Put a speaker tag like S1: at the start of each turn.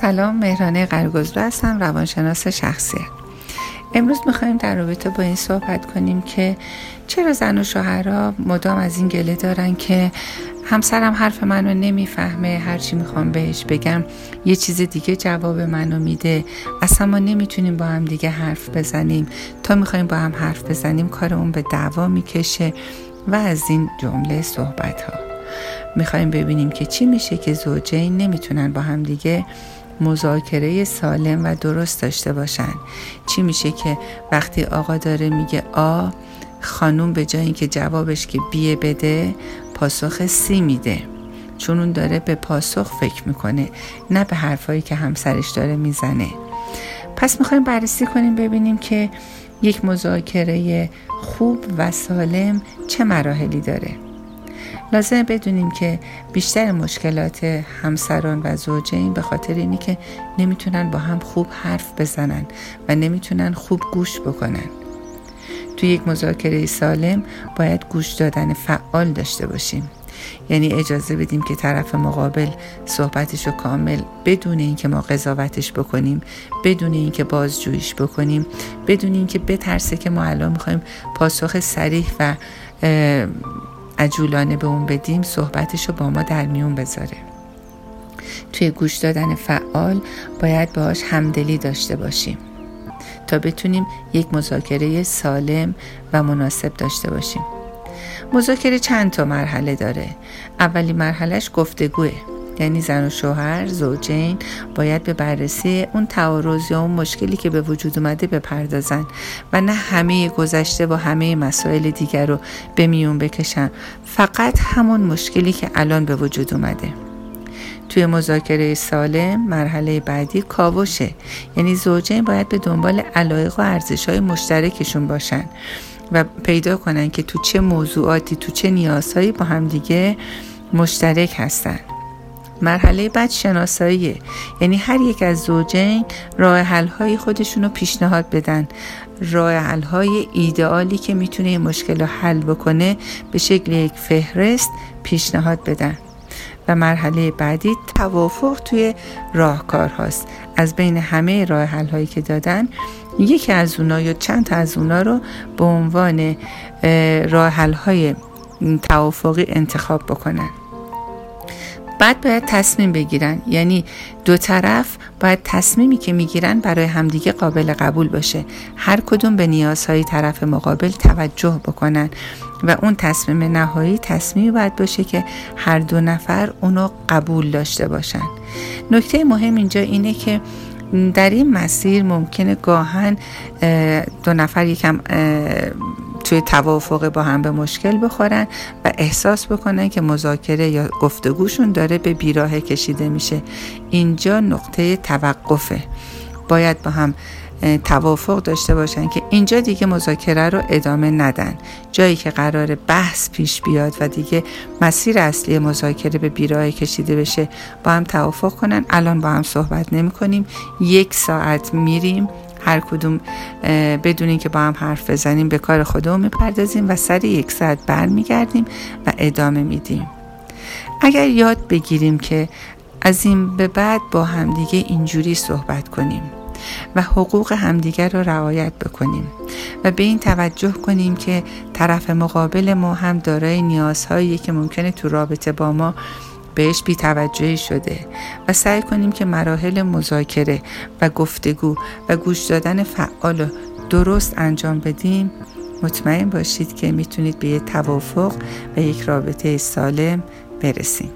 S1: سلام مهرانه قرگزرو هستم روانشناس شخصی امروز می‌خوایم در رابطه با این صحبت کنیم که چرا زن و شوهرها مدام از این گله دارن که همسرم حرف منو نمی‌فهمه هرچی می‌خوام بهش بگم یه چیز دیگه جواب منو میده. اصلا ما نمی‌تونیم با هم دیگه حرف بزنیم. تا می‌خوایم با هم حرف بزنیم کارمون به دعوا می‌کشه و از این جمله صحبت ها می‌خوایم ببینیم که چی میشه که زوجین نمی‌تونن با هم دیگه مذاکره سالم و درست داشته باشن چی میشه که وقتی آقا داره میگه آ خانوم به جای اینکه جوابش که بیه بده پاسخ سی میده. چون اون داره به پاسخ فکر می‌کنه نه به حرفایی که همسرش داره می‌زنه. پس می‌خوایم بررسی کنیم ببینیم که یک مذاکره خوب و سالم چه مراحلی داره. لازم بدونیم که بیشتر مشکلات همسران و زوجین به خاطر اینی که نمی‌تونن با هم خوب حرف بزنن و نمی‌تونن خوب گوش بکنن. توی یک مذاکره سالم باید گوش دادن فعال داشته باشیم. یعنی اجازه بدیم که طرف مقابل صحبتش رو کامل بدون اینکه ما قضاوتش بکنیم بدون اینکه بازجویش بکنیم بدون اینکه بترسه که ما الان می‌خوایم پاسخ سریح و عجولانه به اون بدیم صحبتش رو با ما در میون بذاره. توی گوش دادن فعال باید باهاش همدلی داشته باشیم تا بتونیم یک مذاکره سالم و مناسب داشته باشیم. مذاکره چند تا مرحله داره؟ اولی مرحلهش گفتگوه. یعنی زن و شوهر زوجین باید به بررسی اون تعارض یا اون مشکلی که به وجود اومده بپردازن و نه همه گذشته و همه مسائل دیگر رو به میون بکشن. فقط همون مشکلی که الان به وجود اومده. توی مذاکره سالم مرحله بعدی کاوشه یعنی زوجین باید به دنبال علایق و ارزش های مشترکشون باشن و پیدا کنن که تو چه موضوعاتی تو چه نیازهایی با همدیگه مشترک هستن. مرحله بعد شناساییه یعنی هر یک از زوجین راه حل های خودشون رو پیشنهاد بدن. راه حل های ایدئالی که می‌تونه این مشکل رو حل بکنه به شکل یک فهرست پیشنهاد بدن. و مرحله بعدی توافق توی راهکار هاست. از بین همه راه حل هایی که دادن یکی از اونا یا چند از اونا رو به عنوان راه حل های توافقی انتخاب بکنن. بعد باید تصمیم بگیرن. یعنی دو طرف باید تصمیمی که می‌گیرن برای همدیگه قابل قبول باشه. هر کدوم به نیازهای طرف مقابل توجه بکنن. و اون تصمیم نهایی تصمیمی باید باشه که هر دو نفر اونو قبول داشته باشن. نکته مهم اینجا اینه که در این مسیر ممکنه گاهن دو نفر یکم توی توافق با هم به مشکل بخورن و احساس بکنن که مذاکره یا گفتگوشون داره به بیراه کشیده میشه. اینجا نقطه توقفه. باید با هم توافق داشته باشن که اینجا دیگه مذاکره رو ادامه ندن. جایی که قرار بحث پیش بیاد و دیگه مسیر اصلی مذاکره به بیراه کشیده بشه با هم توافق کنن. الان با هم صحبت نمی کنیم یک ساعت میریم. هر کدوم بدون اینکه با هم حرف بزنیم به کار خودمون می‌پردازیم و سر یک ساعت برمیگردیم و ادامه میدیم. اگر یاد بگیریم که از این به بعد با همدیگه اینجوری صحبت کنیم و حقوق همدیگر رو رعایت بکنیم و به این توجه کنیم که طرف مقابل ما هم دارای نیازهایی که ممکنه تو رابطه با ما بهش بیتوجهی شده و سعی کنیم که مراحل مذاکره و گفتگو و گوش دادن فعال درست انجام بدیم. مطمئن باشید که می‌تونید به یک توافق و یک رابطه سالم برسیم.